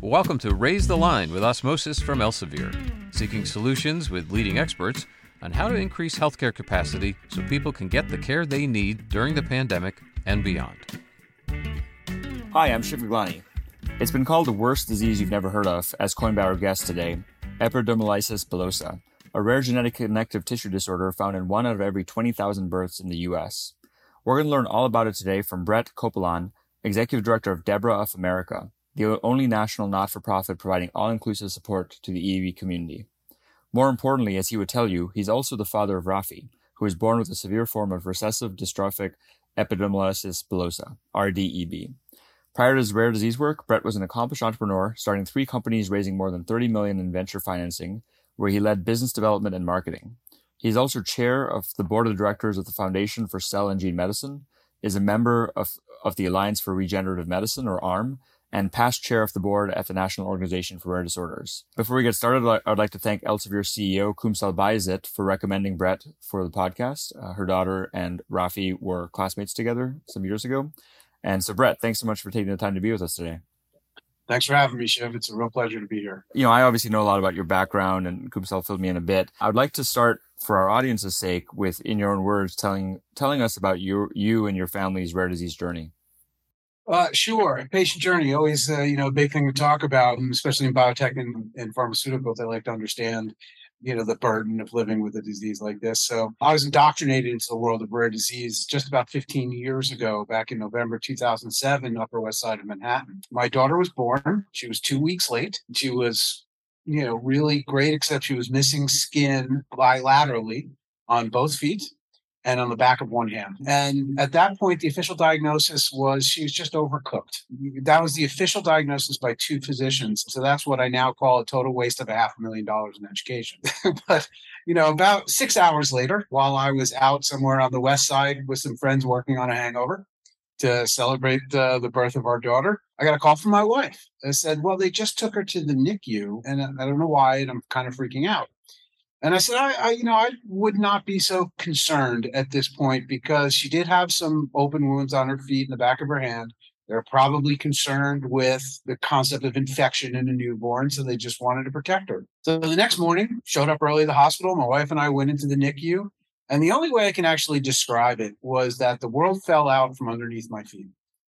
Welcome to Raise the Line with Osmosis from Elsevier, seeking solutions with leading experts on how to increase healthcare capacity so people can get the care they need during the pandemic and beyond. Hi, I'm Shiv Gaglani. It's been called the worst disease you've never heard of, as coined by our guest today, epidermolysis bullosa, a rare genetic connective tissue disorder found in one out of every 20,000 births in the U.S. We're going to learn all about it today from Brett Copeland, Executive Director of DEBRA of America, the only national not-for-profit providing all-inclusive support to the EB community. More importantly, as he would tell you, he's also the father of Rafi, who was born with a severe form of recessive dystrophic epidermolysis bullosa, RDEB. Prior to his rare disease work, Brett was an accomplished entrepreneur, starting three companies raising more than 30 million in venture financing, where he led business development and marketing. He's also chair of the board of directors of the Foundation for Cell and Gene Medicine, is a member of, of the Alliance for Regenerative Medicine, or ARM, and past chair of the board at the National Organization for Rare Disorders. Before we get started, I'd like to thank Elsevier CEO Kumsal Bayazit for recommending Brett for the podcast. Uh, her daughter and Rafi were classmates together some years ago. And so, Brett, thanks so much for taking the time to be with us today. Thanks for having me, Shiv. It's a real pleasure to be here. You know, I obviously know a lot about your background, and Kumsal filled me in a bit. I would like to start, for our audience's sake, with, in your own words, telling telling us about you, you and your family's rare disease journey. Uh, sure. Patient journey, always, uh, you know, a big thing to talk about, and especially in biotech and, and pharmaceuticals, I like to understand, you know, the burden of living with a disease like this. So I was indoctrinated into the world of rare disease just about 15 years ago, back in November 2007, Upper West Side of Manhattan. My daughter was born. She was two weeks late. She was, you know, really great, except she was missing skin bilaterally on both feet and on the back of one hand. And at that point, the official diagnosis was she was just overcooked. That was the official diagnosis by two physicians. So that's what I now call a total waste of a half a million dollars in education. but, you know, about six hours later, while I was out somewhere on the west side with some friends working on a hangover, to celebrate uh, the birth of our daughter, I got a call from my wife. I said, Well, they just took her to the NICU, and I don't know why, and I'm kind of freaking out. And I said, I, I, you know, I would not be so concerned at this point because she did have some open wounds on her feet and the back of her hand. They're probably concerned with the concept of infection in a newborn, so they just wanted to protect her. So the next morning, showed up early at the hospital. My wife and I went into the NICU, and the only way I can actually describe it was that the world fell out from underneath my feet.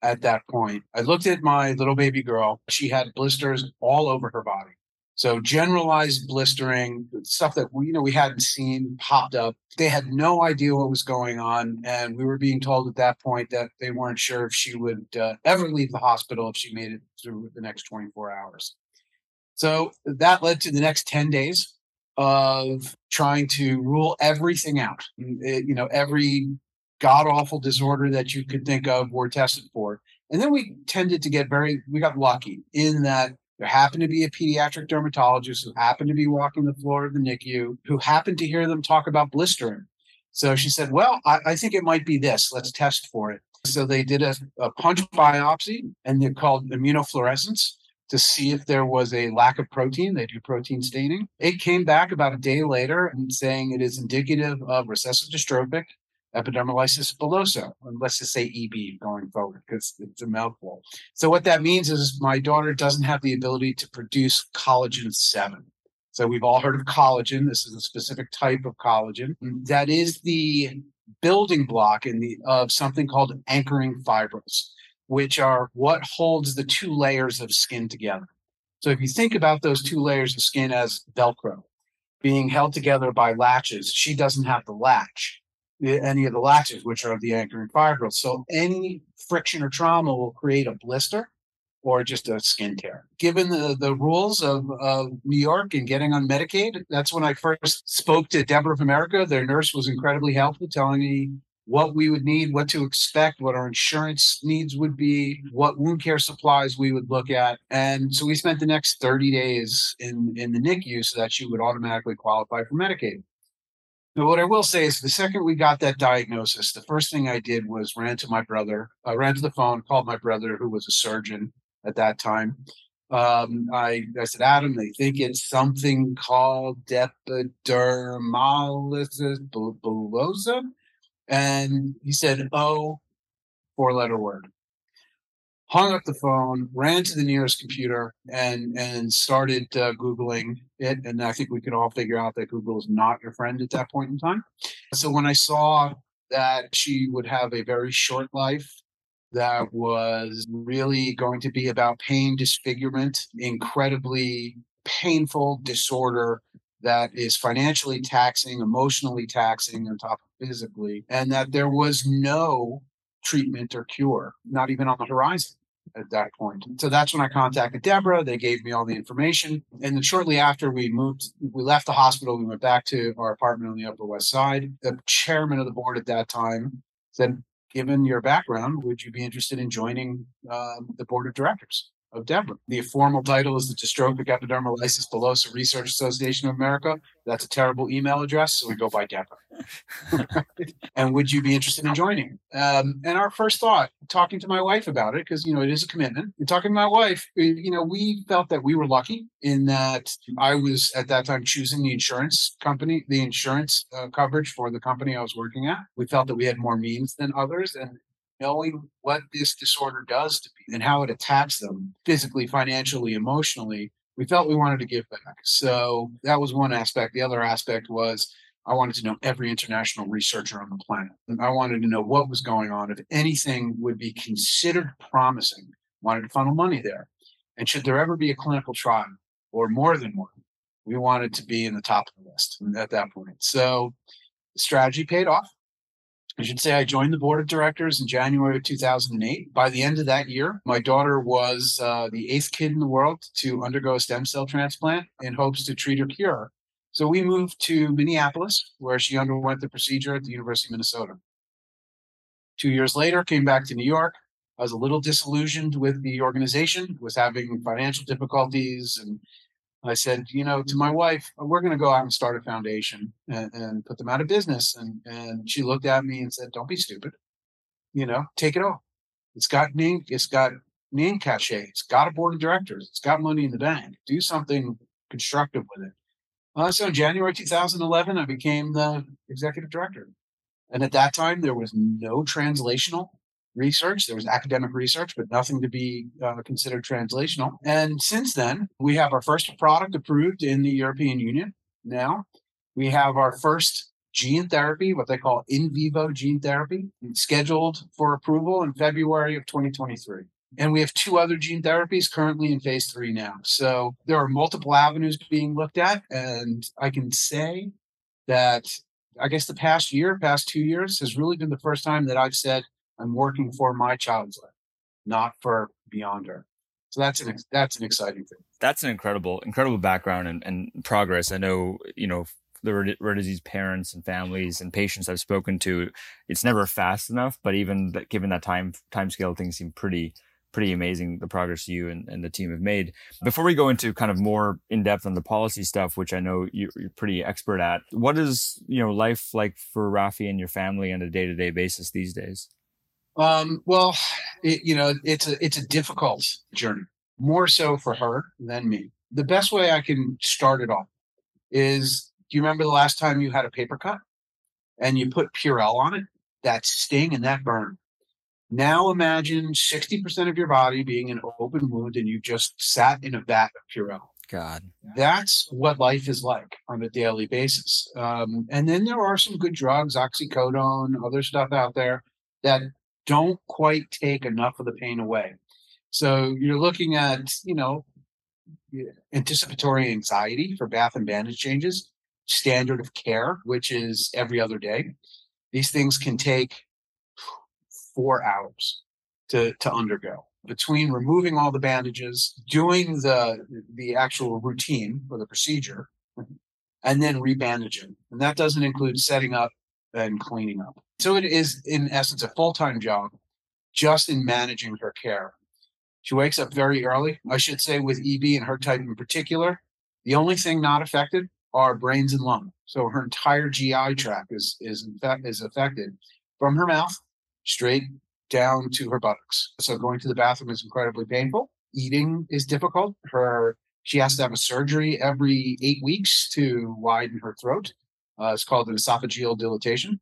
At that point, I looked at my little baby girl. She had blisters all over her body. So generalized blistering, stuff that we you know we hadn't seen popped up. They had no idea what was going on, and we were being told at that point that they weren't sure if she would uh, ever leave the hospital if she made it through the next 24 hours. So that led to the next 10 days of trying to rule everything out. It, you know, every god awful disorder that you could think of were tested for. And then we tended to get very, we got lucky in that there happened to be a pediatric dermatologist who happened to be walking the floor of the NICU who happened to hear them talk about blistering. So she said, Well, I, I think it might be this. Let's test for it. So they did a, a punch biopsy and they're called immunofluorescence to see if there was a lack of protein. They do protein staining. It came back about a day later and saying it is indicative of recessive dystrophic epidermolysis bullosa, and let's just say EB going forward because it's a mouthful. So what that means is my daughter doesn't have the ability to produce collagen 7. So we've all heard of collagen. This is a specific type of collagen that is the building block in the of something called anchoring fibrils, which are what holds the two layers of skin together. So if you think about those two layers of skin as Velcro being held together by latches, she doesn't have the latch any of the latches, which are the anchoring fibrils. So any friction or trauma will create a blister or just a skin tear. Given the, the rules of, of New York and getting on Medicaid, that's when I first spoke to DEBRA of America. Their nurse was incredibly helpful, telling me what we would need, what to expect, what our insurance needs would be, what wound care supplies we would look at. And so we spent the next 30 days in, in the NICU so that she would automatically qualify for Medicaid. But what I will say is the second we got that diagnosis, the first thing I did was ran to my brother. I ran to the phone, called my brother, who was a surgeon at that time. Um, I, I said, Adam, they think it's something called epidermolysis bullosa. And he said, Oh, four letter word. Hung up the phone, ran to the nearest computer, and and started uh, googling it. And I think we could all figure out that Google is not your friend at that point in time. So when I saw that she would have a very short life, that was really going to be about pain, disfigurement, incredibly painful disorder that is financially taxing, emotionally taxing, on top of physically, and that there was no treatment or cure, not even on the horizon at that point. So that's when I contacted DEBRA. They gave me all the information. And then shortly after we moved, we left the hospital, we went back to our apartment on the Upper West Side. The chairman of the board at that time said, Given your background, would you be interested in joining um, the board of directors? Of DEBRA. The formal title is the Dystrophic Epidermolysis Bullosa Research Association of America. That's a terrible email address, so we go by DEBRA. and would you be interested in joining? Um, and our first thought, talking to my wife about it, because you know it is a commitment. And talking to my wife, you know, we felt that we were lucky in that I was at that time choosing the insurance company, the insurance uh, coverage for the company I was working at. We felt that we had more means than others, and knowing what this disorder does to people and how it attacks them physically, financially, emotionally, we felt we wanted to give back. So that was one aspect. The other aspect was I wanted to know every international researcher on the planet. And I wanted to know what was going on, if anything would be considered promising, wanted to funnel money there. And should there ever be a clinical trial or more than one, we wanted to be in the top of the list at that point. So the strategy paid off. I should say I joined the board of directors in January of 2008. By the end of that year, my daughter was uh, the eighth kid in the world to undergo a stem cell transplant in hopes to treat or cure. So we moved to Minneapolis, where she underwent the procedure at the University of Minnesota. Two years later, came back to New York. I was a little disillusioned with the organization, was having financial difficulties and I said, you know, to my wife, we're going to go out and start a foundation and, and, put them out of business. And and she looked at me and said, "Don't be stupid. You know, take it all. It's got name. It's got name cachet. It's got a board of directors. It's got money in the bank. Do something constructive with it." Uh, so in January 2011, I became the executive director. And at that time, there was no translational research. There was academic research, but nothing to be uh, considered translational. And since then, we have our first product approved in the European Union now. We have our first gene therapy, what they call in vivo gene therapy, scheduled for approval in February of 2023. And we have two other gene therapies currently in phase three now. So there are multiple avenues being looked at. And I can say that I guess the past year, past two years, has really been the first time that I've said, I'm working for my child's life, not for beyond her. So that's an that's an exciting thing. That's an incredible incredible background and, and progress. I know you know the rare disease parents and families and patients I've spoken to. It's never fast enough, but even that, given that time time scale, things seem pretty pretty amazing the progress you and, and the team have made. Before we go into kind of more in depth on the policy stuff, which I know you're, you're pretty expert at, what is you know life like for Rafi and your family on a day to day basis these days? Um, well, it, you know, it's a it's a difficult journey, more so for her than me. The best way I can start it off is: Do you remember the last time you had a paper cut and you put Purell on it? That sting and that burn. Now imagine sixty percent of your body being an open wound, and you just sat in a vat of Purell. God. That's what life is like on a daily basis. Um, and then there are some good drugs, oxycodone, other stuff out there that don't quite take enough of the pain away. So you're looking at, you know, anticipatory anxiety for bath and bandage changes, standard of care, which is every other day. These things can take four hours to, to undergo between removing all the bandages, doing the the actual routine or the procedure, and then rebandaging. And that doesn't include setting up and cleaning up. So it is, in essence, a full time job just in managing her care. She wakes up very early. I should say, with EB and her type in particular, the only thing not affected are brains and lung. So her entire GI tract is is in fact, is affected from her mouth straight down to her buttocks. So going to the bathroom is incredibly painful. Eating is difficult. Her she has to have a surgery every eight weeks to widen her throat. Uh, it's called an esophageal dilatation.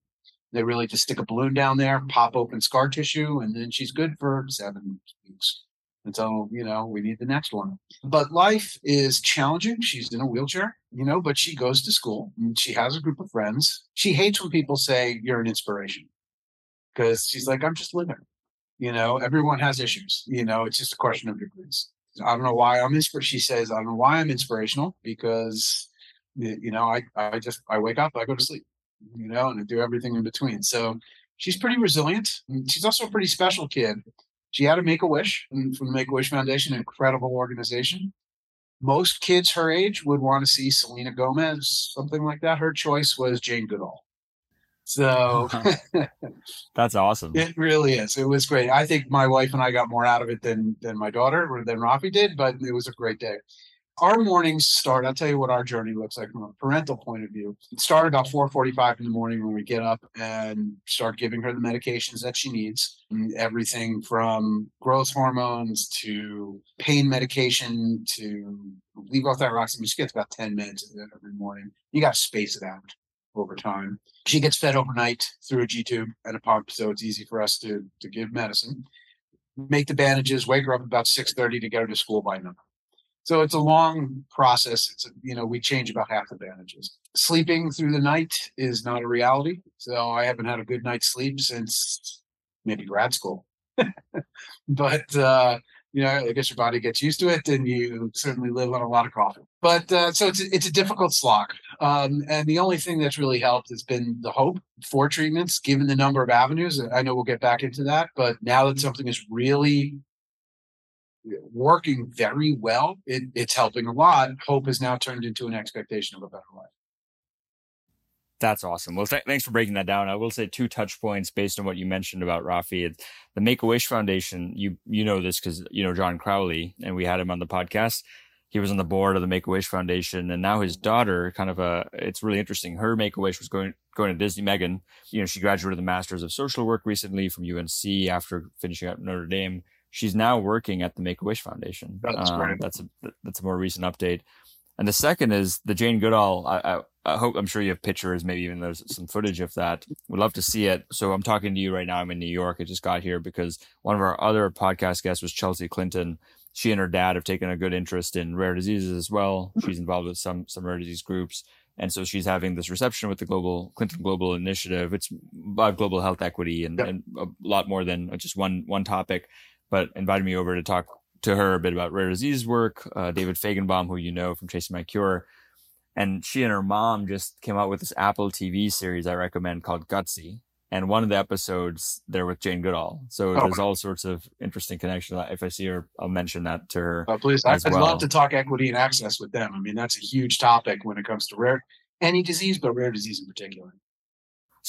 They really just stick a balloon down there, pop open scar tissue, and then she's good for seven weeks until, you know, we need the next one. But life is challenging. She's in a wheelchair, you know, but she goes to school and she has a group of friends. She hates when people say you're an inspiration because she's like, I'm just living. You know, everyone has issues. You know, it's just a question of degrees. I don't know why I'm inspirational. She says, I don't know why I'm inspirational because, you know, I, I just, I wake up, I go to sleep, you know, and I do everything in between. So she's pretty resilient. She's also a pretty special kid. She had a Make a Wish from the Make a Wish Foundation, an incredible organization. Most kids her age would want to see Selena Gomez, something like that. Her choice was Jane Goodall. So that's awesome. It really is. It was great. I think my wife and I got more out of it than than my daughter or than Rafi did, but it was a great day. Our mornings start. I'll tell you what our journey looks like from a parental point of view. It started about 4:45 in the morning when we get up and start giving her the medications that she needs. Everything from growth hormones to pain medication to levothyroxine. She gets about 10 minutes every morning. You got to space it out over time. She gets fed overnight through a G tube and a pump, so it's easy for us to to give medicine. Make the bandages, wake her up about six thirty to get her to school by nine. So it's a long process. It's you know we change about half the bandages. Sleeping through the night is not a reality. So I haven't had a good night's sleep since maybe grad school. but uh, you know, I guess your body gets used to it, and you certainly live on a lot of coffee. But uh, so it's a, it's a difficult slog, um, and the only thing that's really helped has been the hope for treatments, given the number of avenues. I know we'll get back into that, but now that something is really working very well, it, it's helping a lot. Hope has now turned into an expectation of a better life. That's awesome. Well, th- thanks for breaking that down. I will say two touch points based on what you mentioned about Rafi. It's the Make a Wish Foundation. You you know this because you know John Crowley, and we had him on the podcast. He was on the board of the Make a Wish Foundation, and now his daughter, kind of a. It's really interesting. Her Make a Wish was going going to Disney. Megan, you know, she graduated the Masters of Social Work recently from UNC after finishing up Notre Dame. She's now working at the Make a Wish Foundation. That's um, That's a that's a more recent update. And the second is the Jane Goodall. I, I, I, hope I'm sure you have pictures, maybe even there's some footage of that. We'd love to see it. So I'm talking to you right now. I'm in New York. I just got here because one of our other podcast guests was Chelsea Clinton. She and her dad have taken a good interest in rare diseases as well. She's involved with some some rare disease groups. And so she's having this reception with the global Clinton Global Initiative. It's about global health equity and, yep. and a lot more than just one one topic, but invited me over to talk to her a bit about rare disease work. Uh, David Fajgenbaum, who you know from Chasing My Cure, and she and her mom just came out with this Apple TV series I recommend called Gutsy. And one of the episodes they're with Jane Goodall, so oh. there's all sorts of interesting connections. If I see her, I'll mention that to her. Oh, please, I'd well. love to talk equity and access with them. I mean, that's a huge topic when it comes to rare any disease, but rare disease in particular.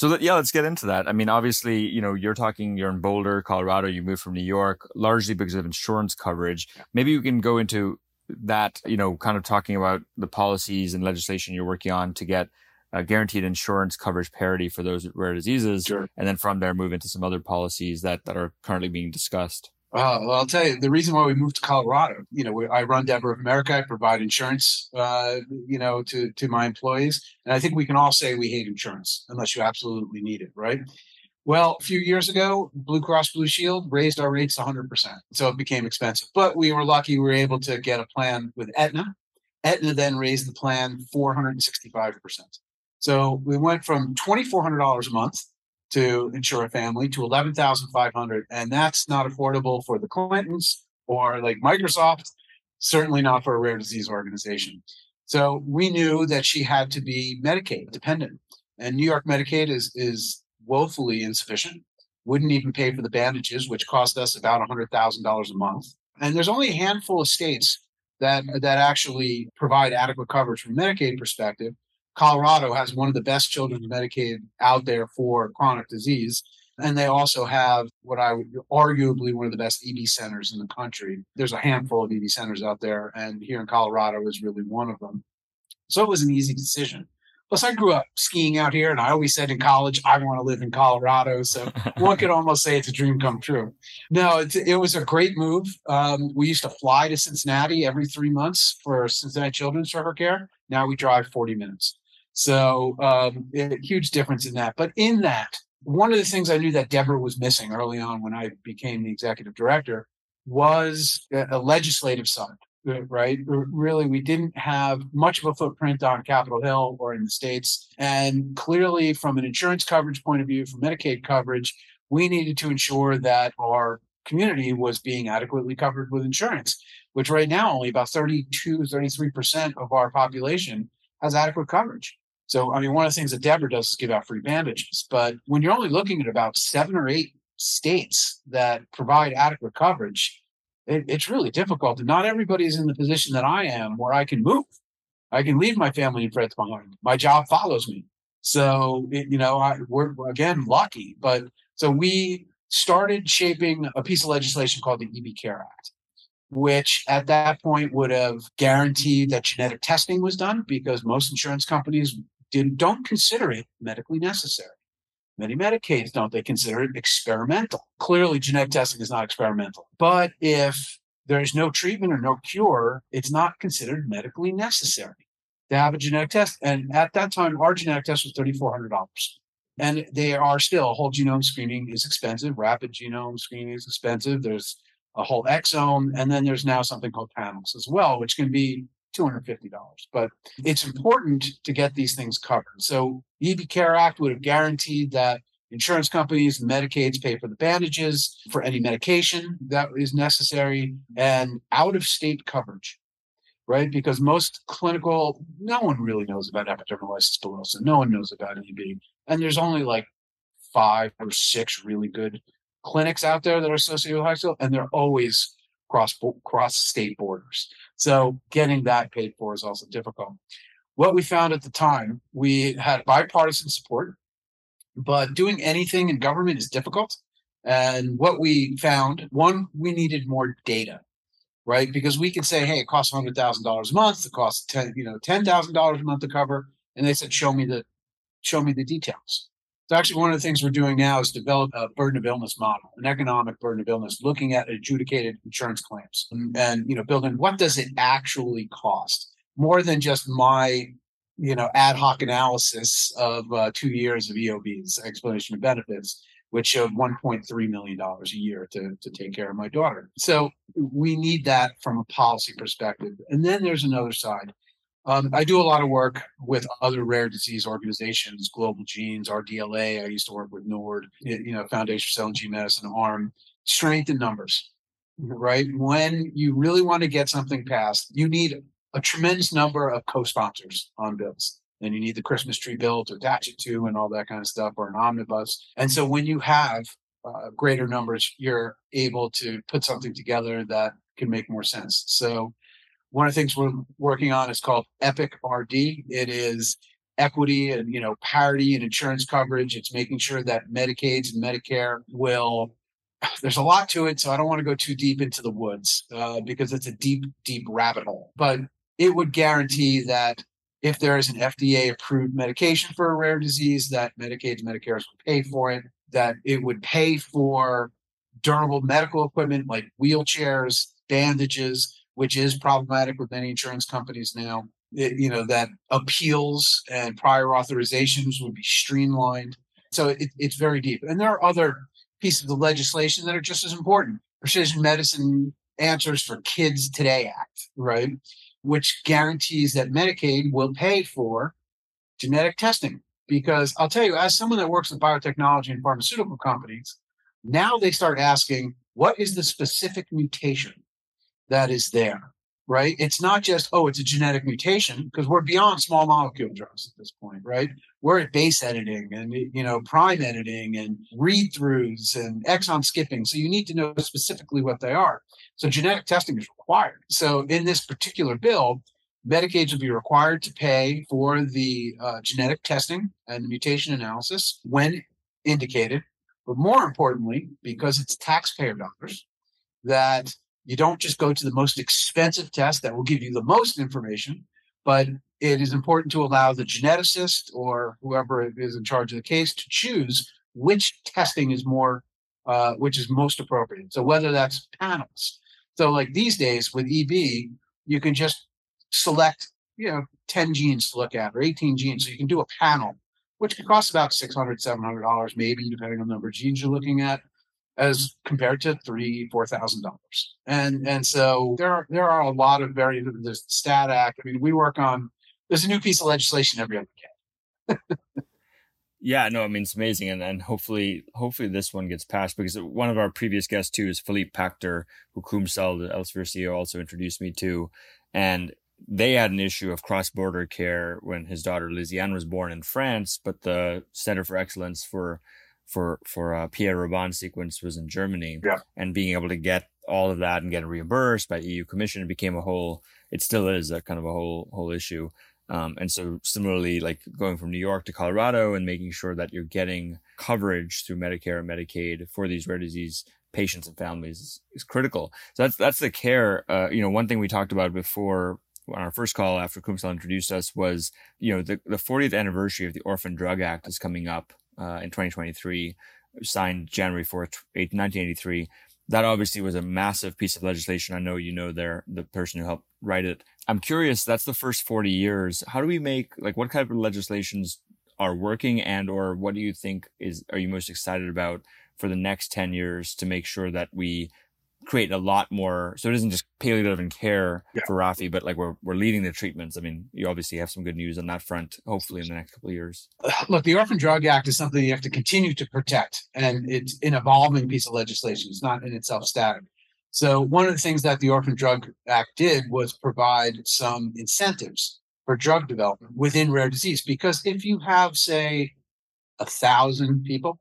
So that, yeah, let's get into that. I mean, obviously, you know, you're talking, you're in Boulder, Colorado, you moved from New York, largely because of insurance coverage. Maybe you can go into that, you know, kind of talking about the policies and legislation you're working on to get uh, guaranteed insurance coverage parity for those rare diseases. Sure. And then from there, move into some other policies that, that are currently being discussed. Uh, well, I'll tell you the reason why we moved to Colorado. You know, I run DEBRA of America. I provide insurance, uh, you know, to to my employees, and I think we can all say we hate insurance unless you absolutely need it, right? Well, a few years ago, Blue Cross Blue Shield raised our rates 100%. So it became expensive. But we were lucky we were able to get a plan with Aetna. Aetna then raised the plan 465%. So we went from $2,400 a month to insure a family to 11,500 and that's not affordable for the Clintons or like Microsoft certainly not for a rare disease organization. So we knew that she had to be Medicaid dependent and New York Medicaid is is woefully insufficient. Wouldn't even pay for the bandages which cost us about $100,000 a month. And there's only a handful of states that that actually provide adequate coverage from Medicaid perspective Colorado has one of the best children's Medicaid out there for chronic disease. And they also have what I would arguably one of the best EB centers in the country. There's a handful of EB centers out there, and here in Colorado is really one of them. So it was an easy decision. Plus, I grew up skiing out here, and I always said in college, I want to live in Colorado. So one could almost say it's a dream come true. No, it, it was a great move. Um, we used to fly to Cincinnati every three months for Cincinnati Children's for her care. Now we drive 40 minutes. So um, a huge difference in that. But in that, one of the things I knew that DEBRA was missing early on when I became the executive director was a legislative side, uh, right? Really, we didn't have much of a footprint on Capitol Hill or in the States. And clearly, from an insurance coverage point of view, from Medicaid coverage, we needed to ensure that our community was being adequately covered with insurance, which right now only about 32, 33% of our population has adequate coverage. So, I mean, one of the things that DEBRA does is give out free bandages. But when you're only looking at about seven or eight states that provide adequate coverage, it, it's really difficult. And not everybody is in the position that I am where I can move. I can leave my family and friends behind. My job follows me. So, it, you know, I, we're again lucky. But so we started shaping a piece of legislation called the EB Care Act which at that point would have guaranteed that genetic testing was done because most insurance companies don't consider it medically necessary. Many Medicaids don't. They consider it experimental. Clearly, genetic testing is not experimental. But if there's no treatment or no cure, it's not considered medically necessary to have a genetic test. And at that time, our genetic test was $3,400. And they are still, whole genome screening is expensive. Rapid genome screening is expensive. There's a whole exome. And then there's now something called panels as well, which can be $250. But mm-hmm. it's important to get these things covered. So the EB Care Act would have guaranteed that insurance companies and Medicaids pay for the bandages, for any medication that is necessary, and out of state coverage, right? Because most clinical, no one really knows about epidermolysis bullosa. No one knows about EB. And there's only like five or six really good clinics out there that are associated with high school, and they're always cross cross state borders. So getting that paid for is also difficult. What we found at the time, we had bipartisan support, but doing anything in government is difficult. And what we found, one, we needed more data, right? Because we can say, hey, it costs hundred thousand dollars a month, it costs ten, you know, ten thousand dollars a month to cover, and they said, show me the, show me the details. So actually, one of the things we're doing now is develop a burden of illness model, an economic burden of illness, looking at adjudicated insurance claims and, and you know, building what does it actually cost more than just my you know ad hoc analysis of uh, two years of EOBs, explanation of benefits, which showed 1.3 million dollars a year to to take care of my daughter. So we need that from a policy perspective. And then there's another side um, I do a lot of work with other rare disease organizations, Global Genes, RDLA. I used to work with NORD, you know, Foundation for Cell and Gene Medicine, ARM. Strength in numbers, right? When you really want to get something passed, you need a tremendous number of co-sponsors on bills. And you need the Christmas tree bill to attach it to and all that kind of stuff, or an omnibus. And so when you have uh, greater numbers, you're able to put something together that can make more sense. So one of the things we're working on is called Epic RD. It is equity and you know parity and insurance coverage. It's making sure that Medicaids and Medicare will. There's a lot to it, so I don't want to go too deep into the woods uh, because it's a deep, deep rabbit hole. But it would guarantee that if there is an FDA approved medication for a rare disease, that Medicaids and Medicare's would pay for it. That it would pay for durable medical equipment like wheelchairs, bandages, which is problematic with many insurance companies now. It, you know that appeals and prior authorizations would be streamlined. So it, it's very deep, and there are other pieces of legislation that are just as important. Precision Medicine Answers for Kids Today Act, right, which guarantees that Medicaid will pay for genetic testing. Because I'll tell you, as someone that works with biotechnology and pharmaceutical companies, now they start asking, what is the specific mutation that is there, right? It's not just, oh, it's a genetic mutation, because we're beyond small molecule drugs at this point, right? We're at base editing and, you know, prime editing and read throughs and exon skipping. So you need to know specifically what they are. So genetic testing is required. So in this particular bill, Medicaid will be required to pay for the uh, genetic testing and the mutation analysis when indicated. But more importantly, because it's taxpayer dollars, that you don't just go to the most expensive test that will give you the most information, but it is important to allow the geneticist or whoever is in charge of the case to choose which testing is more, uh, which is most appropriate. So whether that's panels. So like these days with EB, you can just select, you know, 10 genes to look at or 18 genes. So you can do a panel which could cost about $600, $700, maybe, depending on the number of genes you're looking at as compared to three, four thousand dollars. And and so there are there are a lot of very the Stat Act. I mean, we work on there's a new piece of legislation every other day. yeah, no, I mean it's amazing, and and hopefully hopefully this one gets passed because one of our previous guests too is Philippe Pachter, who Kumsal, the Elsevier CEO, also introduced me to, and they had an issue of cross-border care when his daughter Liziane was born in France, but the Center for Excellence for for for uh, Pierre Robin sequence was in Germany, yeah. and being able to get all of that and get reimbursed by EU Commission became a whole. It still is a kind of a whole whole issue. Um, and so similarly, like going from New York to Colorado and making sure that you're getting coverage through Medicare and Medicaid for these rare disease patients and families is, is critical. So that's that's the care. Uh, you know, one thing we talked about before on our first call after Kumsal introduced us was, you know, the, the 40th anniversary of the Orphan Drug Act is coming up uh, in 2023, signed January 4th, 1983. That obviously was a massive piece of legislation. I know you know there the person who helped write it. I'm curious. That's the first 40 years. How do we make like what kind of legislations are working, and or what do you think is are you most excited about for the next 10 years to make sure that we create a lot more. So it isn't just palliative and care yeah. for Rafi, but like we're we're leading the treatments. I mean, you obviously have some good news on that front. Hopefully, in the next couple of years. Look, the Orphan Drug Act is something you have to continue to protect, and it's an evolving piece of legislation. It's not in itself static. So one of the things that the Orphan Drug Act did was provide some incentives for drug development within rare disease. Because if you have, say, a thousand people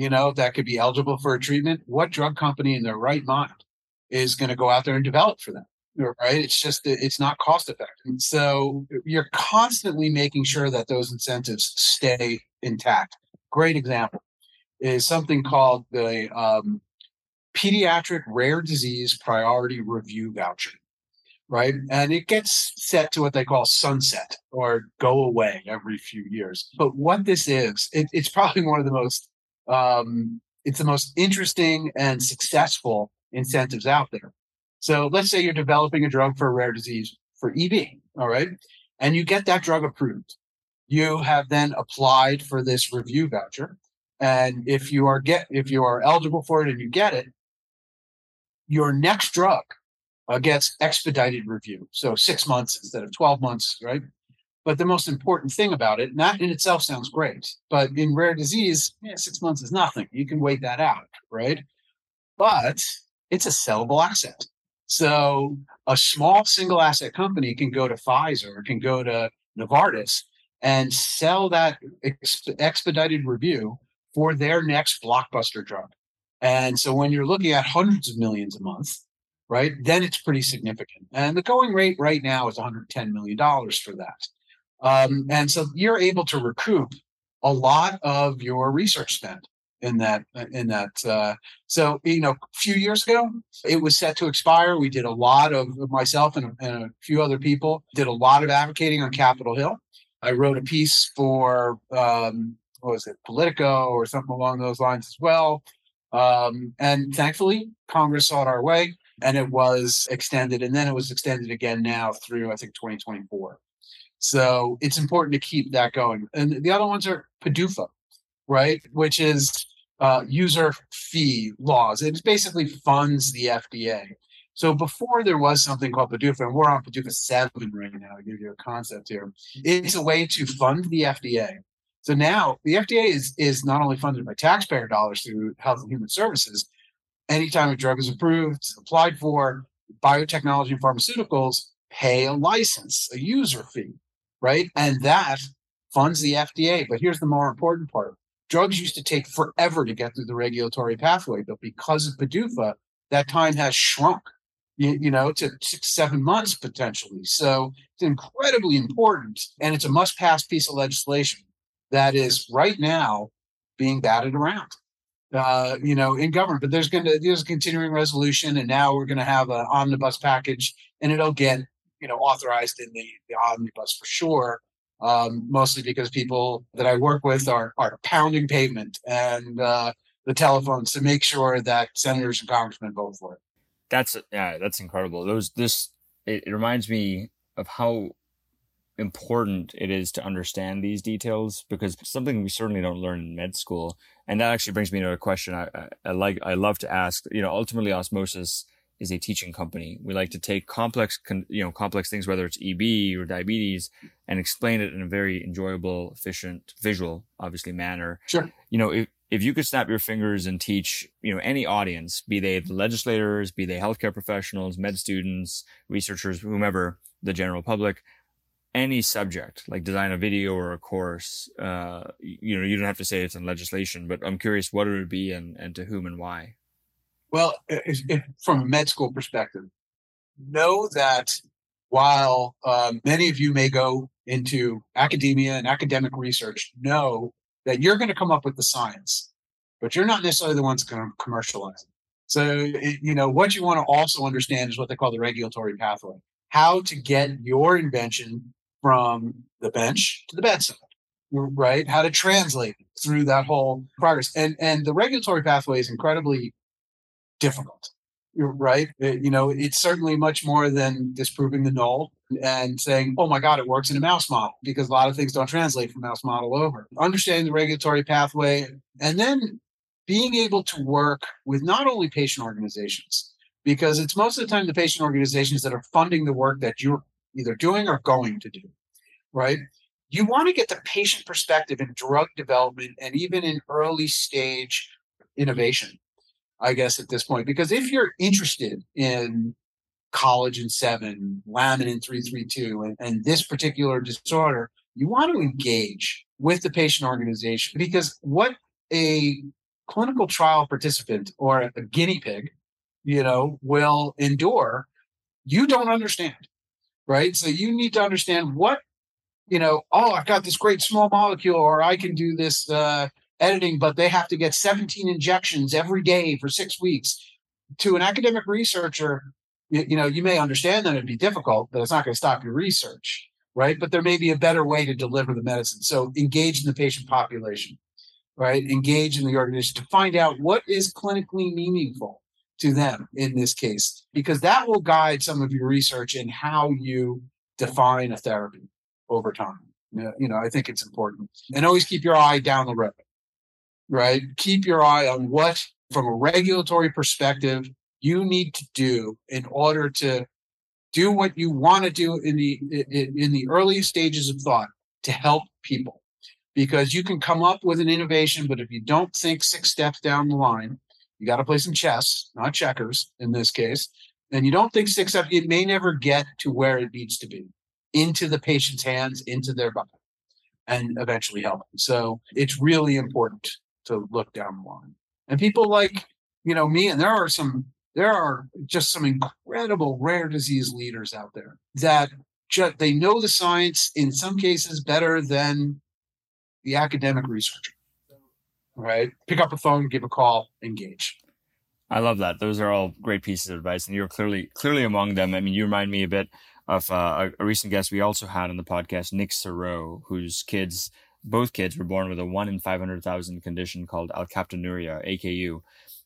you know, that could be eligible for a treatment, what drug company in their right mind is going to go out there and develop for them? Right. It's just, it's not cost effective. So you're constantly making sure that those incentives stay intact. Great example is something called the um, Pediatric Rare Disease Priority Review Voucher right? And it gets set to what they call sunset or go away every few years. But what this is, it, it's probably one of the most um, it's the most interesting and successful incentives out there. So let's say you're developing a drug for a rare disease for EB, all right, and you get that drug approved. You have then applied for this review voucher, and if you are get if you are eligible for it and you get it, your next drug uh, gets expedited review, so six months instead of twelve months, right? But the most important thing about it, that in itself sounds great, but in rare disease, yeah, six months is nothing. You can wait that out, right? But it's a sellable asset. So a small single asset company can go to Pfizer, can go to Novartis and sell that expedited review for their next blockbuster drug. And so when you're looking at hundreds of millions a month, right, then it's pretty significant. And the going rate right now is $110 million for that. Um, and so you're able to recoup a lot of your research spend in that in that uh, so you know a few years ago it was set to expire. We did a lot of myself and, and, a few other people did a lot of advocating on capitol hill. I wrote a piece for um, what was it politico or something along those lines as well. Um, and thankfully congress saw it our way and it was extended and then it was extended again now through i think 2024 so it's important to keep that going. And the other ones are PDUFA, right? Which is uh, user fee laws. It basically funds the FDA. So before there was something called PDUFA, and we're on PDUFA 7 right now to give you a concept here. It's a way to fund the FDA. So now the FDA is, is not only funded by taxpayer dollars through Health and Human Services, anytime a drug is approved, applied for, biotechnology and pharmaceuticals pay a license, a user fee right? And that funds the FDA. But here's the more important part drugs used to take forever to get through the regulatory pathway, but because of PDUFA, that time has shrunk. You, you know, to six, seven months potentially. So it's incredibly important, and it's a must-pass piece of legislation that is right now being batted around uh, you know, in government. But there's going to there's a continuing resolution, and now we're going to have an omnibus package, and it'll get you know authorized in the, the omnibus for sure. Um, mostly because people that I work with are are pounding pavement and uh, the telephones to make sure that senators and congressmen vote for it. That's yeah, that's incredible. Those this it, it reminds me of how important it is to understand these details because something we certainly don't learn in med school. And that actually brings me to a question I, I, I like, I love to ask, you know, ultimately osmosis is a teaching company. We like to take complex, you know, complex things, whether it's EB or diabetes, and explain it in a very enjoyable, efficient, visual, obviously manner. Sure. You know, if, if you could snap your fingers and teach, you know, any audience, be they the legislators, be they healthcare professionals, med students, researchers, whomever, the general public, any subject, like design a video or a course, uh, you know, you don't have to say it's in legislation, but I'm curious what it would be and, and to whom and why. Well, if, if, from a med school perspective, know that while uh, many of you may go into academia and academic research, know that you're going to come up with the science, but you're not necessarily the ones going to commercialize it. So, you know, what you want to also understand is what they call the regulatory pathway how to get your invention from the bench to the bedside right how to translate through that whole progress and and the regulatory pathway is incredibly difficult right? It, you know it's certainly much more than disproving the null and saying oh my god it works in a mouse model because a lot of things don't translate from mouse model over. Understanding the regulatory pathway and then being able to work with not only patient organizations because it's most of the time the patient organizations that are funding the work that you're either doing or going to do right? You want to get the patient perspective in drug development and even in early stage innovation I guess, at this point. Because if you're interested in college collagen 7, laminin 332, and, and this particular disorder, you want to engage with the patient organization because what a clinical trial participant or a guinea pig, you know, will endure, you don't understand, right? So you need to understand what, you know, oh, I've got this great small molecule, or I can do this uh, editing, but they have to get 17 injections every day for six weeks. To an academic researcher, you, you know, you may understand that it'd be difficult, but it's not going to stop your research, right? But there may be a better way to deliver the medicine. So engage in the patient population, right? Engage in the organization to find out what is clinically meaningful to them in this case, because that will guide some of your research and how you define a therapy over time. You know, I think it's important. And always keep your eye down the road right? Keep your eye on what, from a regulatory perspective, you need to do in order to do what you want to do in the in the early stages of thought to help people. Because you can come up with an innovation but if you don't think six steps down the line you got to play some chess not checkers in this case and you don't think six steps it may never get to where it needs to be into the patient's hands into their body and eventually help. Them so it's really important to look down the line. And people like, you know, me, and there are some, there are just some incredible rare disease leaders out there that just, they know the science in some cases better than the academic researcher. Right? Pick up a phone, give a call, engage. I love that. Those are all great pieces of advice, and you're clearly clearly among them. I mean, you remind me a bit of uh, a, recent guest we also had on the podcast, Nick Sireau, whose kids both kids were born with a one in 500,000 condition called alkaptonuria, AKU.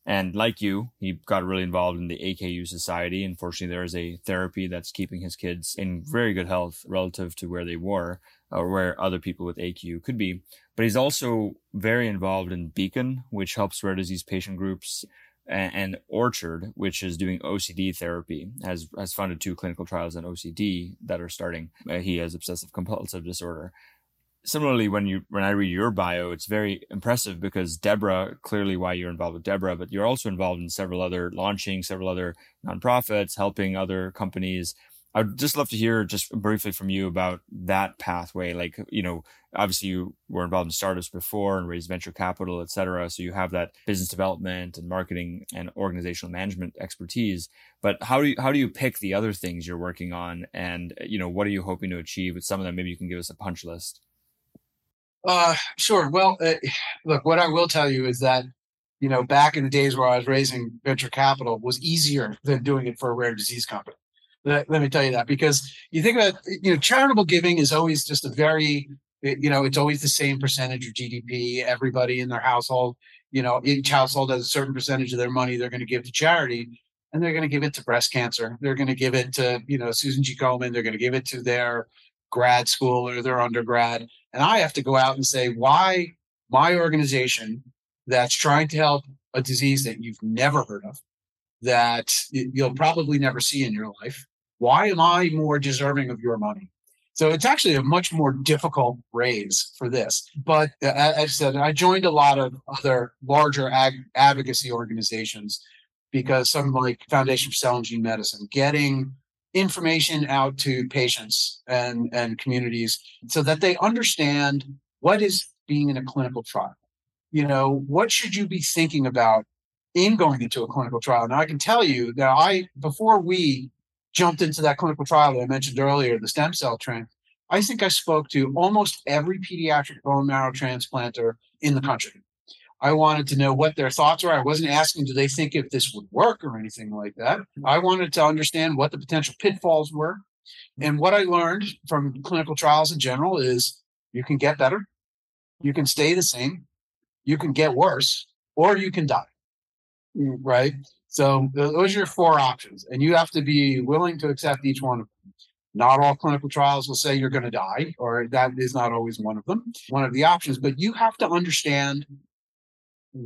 And like you, he got really involved in the AKU society. Unfortunately, there is a therapy that's keeping his kids in very good health relative to where they were or where other people with AKU could be. But he's also very involved in Beacon, which helps rare disease patient groups and Orchard, which is doing OCD therapy, has has funded two clinical trials on OCD that are starting. Uh, he has obsessive compulsive disorder, similarly, when you when I read your bio, it's very impressive because DEBRA, clearly why you're involved with DEBRA, but you're also involved in several other launching, several other nonprofits, helping other companies. I'd just love to hear just briefly from you about that pathway. Like, you know, obviously you were involved in startups before and raised venture capital, et cetera. So you have that business development and marketing and organizational management expertise. But how do you, how do you pick the other things you're working on? And, you know, what are you hoping to achieve with some of them? Maybe you can give us a punch list. Uh, sure. Well, uh, look, what I will tell you is that, you know, back in the days where I was raising venture capital was easier than doing it for a rare disease company. Let, let me tell you that because you think about, you know, charitable giving is always just a very, you know, it's always the same percentage of GDP. Everybody in their household, you know, each household has a certain percentage of their money they're going to give to charity and they're going to give it to breast cancer. They're going to give it to, you know, Susan G. Komen. They're going to give it to their grad school or their undergrad. And I have to go out and say, why my organization that's trying to help a disease that you've never heard of, that you'll probably never see in your life, why am I more deserving of your money? So it's actually a much more difficult raise for this. But as I said, I joined a lot of other larger ag- advocacy organizations because some like Foundation for Cell and Gene Medicine, getting information out to patients and, and communities so that they understand what is being in a clinical trial. You know, what should you be thinking about in going into a clinical trial? Now, I can tell you that I, before we jumped into that clinical trial that I mentioned earlier, the stem cell trend, I think I spoke to almost every pediatric bone marrow transplanter in the country. I wanted to know what their thoughts were. I wasn't asking, do they think if this would work or anything like that. Mm-hmm. I wanted to understand what the potential pitfalls were. And what I learned from clinical trials in general is you can get better, you can stay the same, you can get worse, or you can die. Mm. Right. So those are your four options, and you have to be willing to accept each one of them. Not all clinical trials will say you're going to die, or that is not always one of them, one of the options, but you have to understand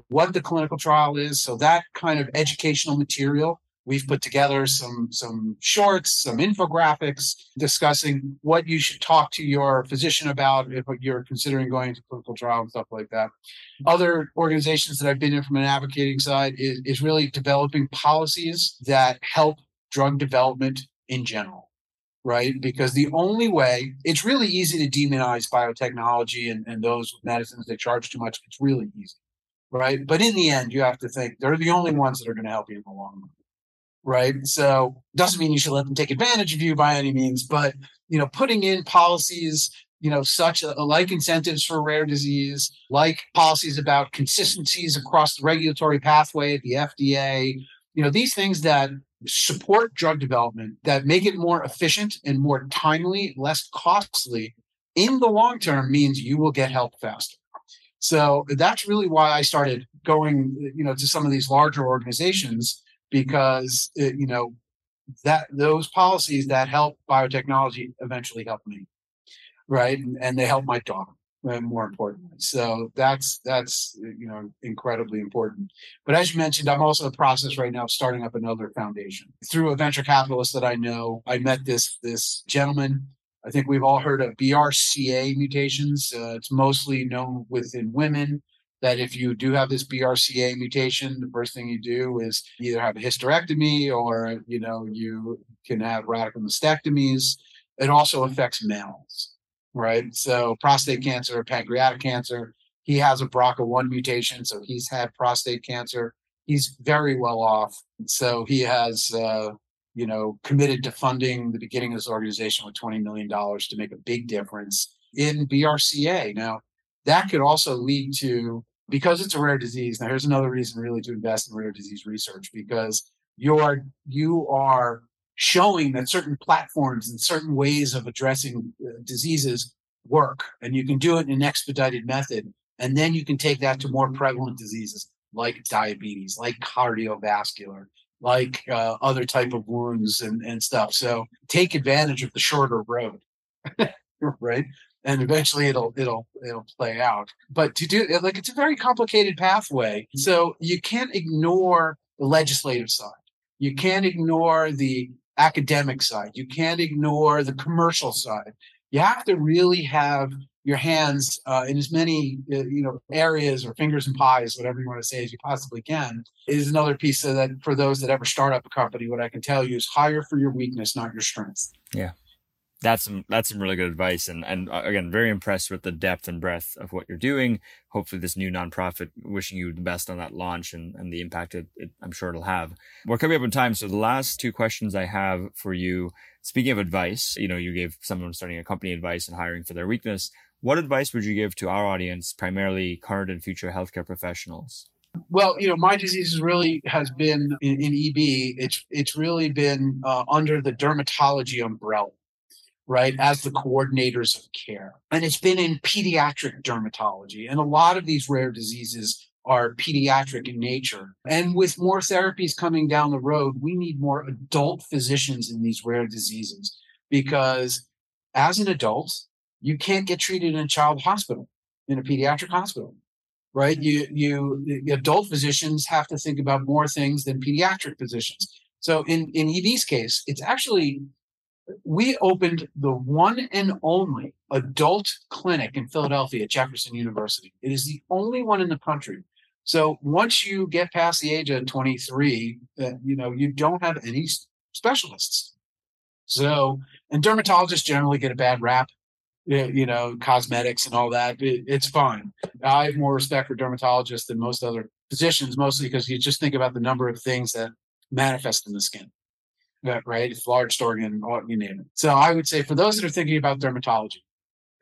what the clinical trial is. So that kind of educational material We've put together some some shorts, some infographics discussing what you should talk to your physician about if you're considering going to clinical trial and stuff like that. Other organizations that I've been in from an advocating side is, is really developing policies that help drug development in general right? Because the only way, it's really easy to demonize biotechnology and, and those medicines that charge too much. It's really easy, right? But in the end, you have to think they're the only ones that are going to help you in the long run right? So doesn't mean you should let them take advantage of you by any means, but you know, putting in policies, you know, such a, like incentives for rare disease, like policies about consistencies across the regulatory pathway at the FDA, you know, these things that support drug development that make it more efficient and more timely, less costly in the long term means you will get help faster. So that's really why I started going, you know, to some of these larger organizations because it, you know that those policies that help biotechnology eventually help me right? And, and they help my daughter uh, more importantly. So that's that's you know incredibly important. But as you mentioned i'm also in the process right now of starting up another foundation. Through a venture capitalist that i know i met this this gentleman i think we've all heard of brca mutations uh, it's mostly known within women that if you do have this BRCA mutation, the first thing you do is either have a hysterectomy or you know you can have radical mastectomies. It also affects males, right? So prostate cancer, pancreatic cancer. He has a BRCA1 mutation, so he's had prostate cancer. He's very well off. So he has, uh, you know, committed to funding the beginning of this organization with $20 million to make a big difference in BRCA. Now, that could also lead to because it's a rare disease. Now, here's another reason really to invest in rare disease research because you are you are showing that certain platforms and certain ways of addressing uh, diseases work, and you can do it in an expedited method, and then you can take that to more prevalent diseases like diabetes, like cardiovascular, like uh, other type of wounds and, and stuff. So take advantage of the shorter road, right? and eventually it'll it'll it'll play out. But to do like it's a very complicated pathway. So you can't ignore the legislative side. You can't ignore the academic side. You can't ignore the commercial side you have to really have your hands uh, in as many uh, you know areas or fingers and pies whatever you want to say as you possibly can. Is another piece of that for those that ever start up a company what i can tell you is hire for your weakness not your strength. Yeah that's some that's some really good advice. And and uh, again very impressed with the depth and breadth of what you're doing. Hopefully this new nonprofit wishing you the best on that launch and, and the impact it, it, i'm sure it'll have. We're coming up in time so the last two questions i have for you speaking of advice you know you gave someone starting a company advice and hiring for their weakness. What advice would you give to our audience primarily current and future healthcare professionals? Well, you know, my disease really has been in, in EB. It's it's really been uh, under the dermatology umbrella right, as the coordinators of care. And it's been in pediatric dermatology. And a lot of these rare diseases are pediatric in nature. And with more therapies coming down the road, we need more adult physicians in these rare diseases because as an adult, you can't get treated in a child hospital, in a pediatric hospital, right? Mm-hmm. You, you, adult physicians have to think about more things than pediatric physicians. So in, in EB's case, it's actually, we opened the one and only adult clinic in Philadelphia at Jefferson University. It is the only one in the country. So once you get past the age of 23, uh, you know, you don't have any specialists. So, and dermatologists generally get a bad rap, you know, cosmetics and all that. It, it's fine. I have more respect for dermatologists than most other physicians, mostly because you just think about the number of things that manifest in the skin. Right, it's large organ, you name it. So I would say for those that are thinking about dermatology,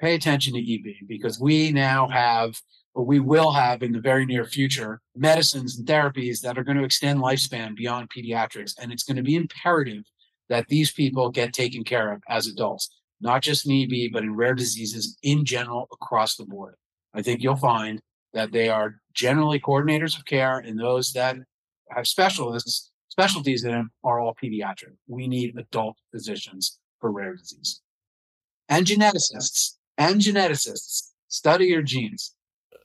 pay attention to EB because we now have, or we will have in the very near future, medicines and therapies that are going to extend lifespan beyond pediatrics. And it's going to be imperative that these people get taken care of as adults, not just in EB, but in rare diseases in general across the board. I think you'll find that they are generally coordinators of care, and those that have specialists, specialties in them are all pediatric. We need adult physicians for rare disease. And geneticists, and geneticists, study your genes.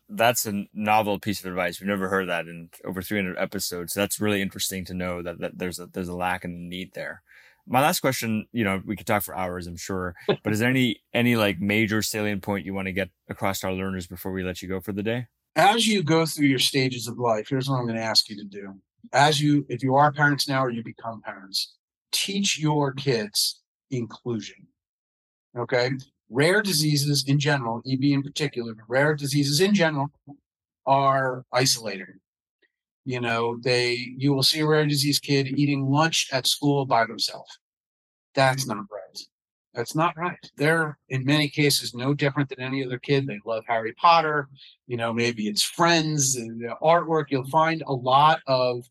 That's a novel piece of advice. We've never heard that in over 300 episodes. So That's really interesting to know that, that there's a there's a lack and need there my last question, you know, we could talk for hours, I'm sure, but is there any any like major salient point you want to get across to our learners before we let you go for the day? As you go through your stages of life, here's what I'm going to ask you to do. As you, if you are parents now or you become parents, teach your kids inclusion. Okay. Rare diseases in general, EB in particular, but rare diseases in general are isolating. You know, they you will see a rare disease kid eating lunch at school by themselves. That's not right. That's not right. They're in many cases no different than any other kid. They love Harry Potter. You know, maybe it's friends and artwork. You'll find a lot of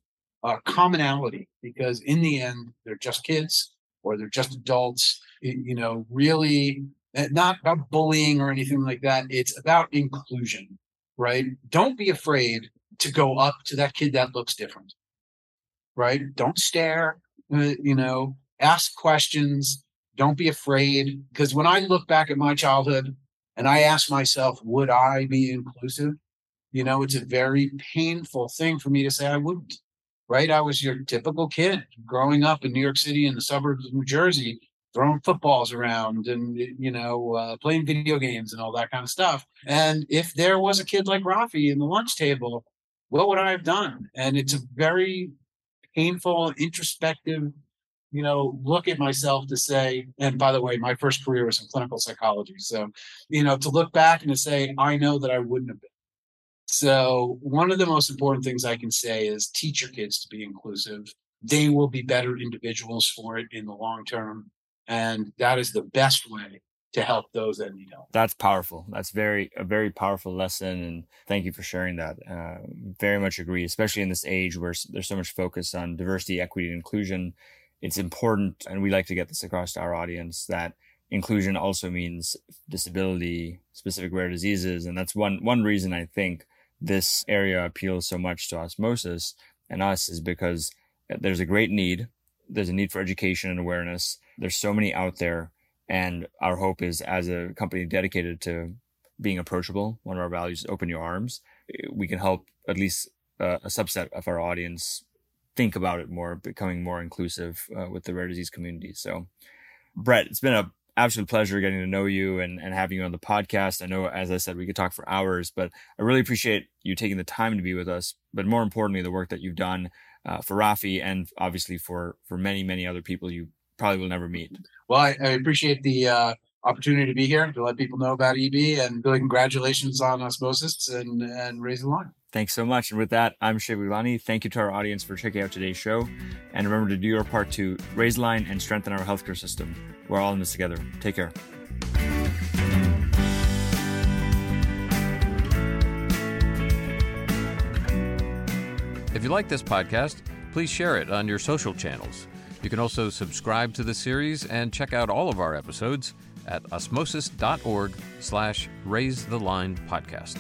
uh, commonality because in the end, they're just kids or they're just adults. You know, really eh, not about bullying or anything like that. It's about inclusion, right? Don't be afraid to go up to that kid that looks different, right? Don't stare, uh, you know, ask questions. Don't be afraid. Because when I look back at my childhood and I ask myself, would I be inclusive? You know, it's a very painful thing for me to say I wouldn't, right? I was your typical kid growing up in New York City in the suburbs of New Jersey, throwing footballs around and, you know, uh, playing video games and all that kind of stuff. And if there was a kid like Rafi in the lunch table what would I have done? And it's a very painful, introspective, you know, look at myself to say, and by the way, my first career was in clinical psychology. So, you know, to look back and to say, I know that I wouldn't have been. So, one of the most important things I can say is teach your kids to be inclusive. They will be better individuals for it in the long term. And that is the best way to help those that need help. That's powerful. That's very a very powerful lesson, and thank you for sharing that. Uh, very much agree, especially in this age where there's so much focus on diversity, equity, and inclusion. It's important, and we like to get this across to our audience that inclusion also means disability, specific rare diseases, and that's one one reason I think this area appeals so much to osmosis and us is because there's a great need. There's a need for education and awareness. There's so many out there and our hope is as a company dedicated to being approachable, one of our values open your arms. We can help at least uh, a subset of our audience think about it more, becoming more inclusive uh, with the rare disease community. So, Brett, it's been a absolute pleasure getting to know you and, and having you on the podcast. I know, as I said, we could talk for hours, but I really appreciate you taking the time to be with us. But more importantly, the work that you've done uh, for Rafi and obviously for for many many other people you probably will never meet. Well, I, I appreciate the uh, opportunity to be here to let people know about EB and really congratulations on osmosis and, and raise the line. Thanks so much. And with that, I'm Shiv Gaglani. Thank you to our audience for checking out today's show. And remember to do your part to raise line and strengthen our healthcare system. We're all in this together. Take care. If you like this podcast, please share it on your social channels. You can also subscribe to the series and check out all of our episodes at osmosis.org slash raise the line podcast.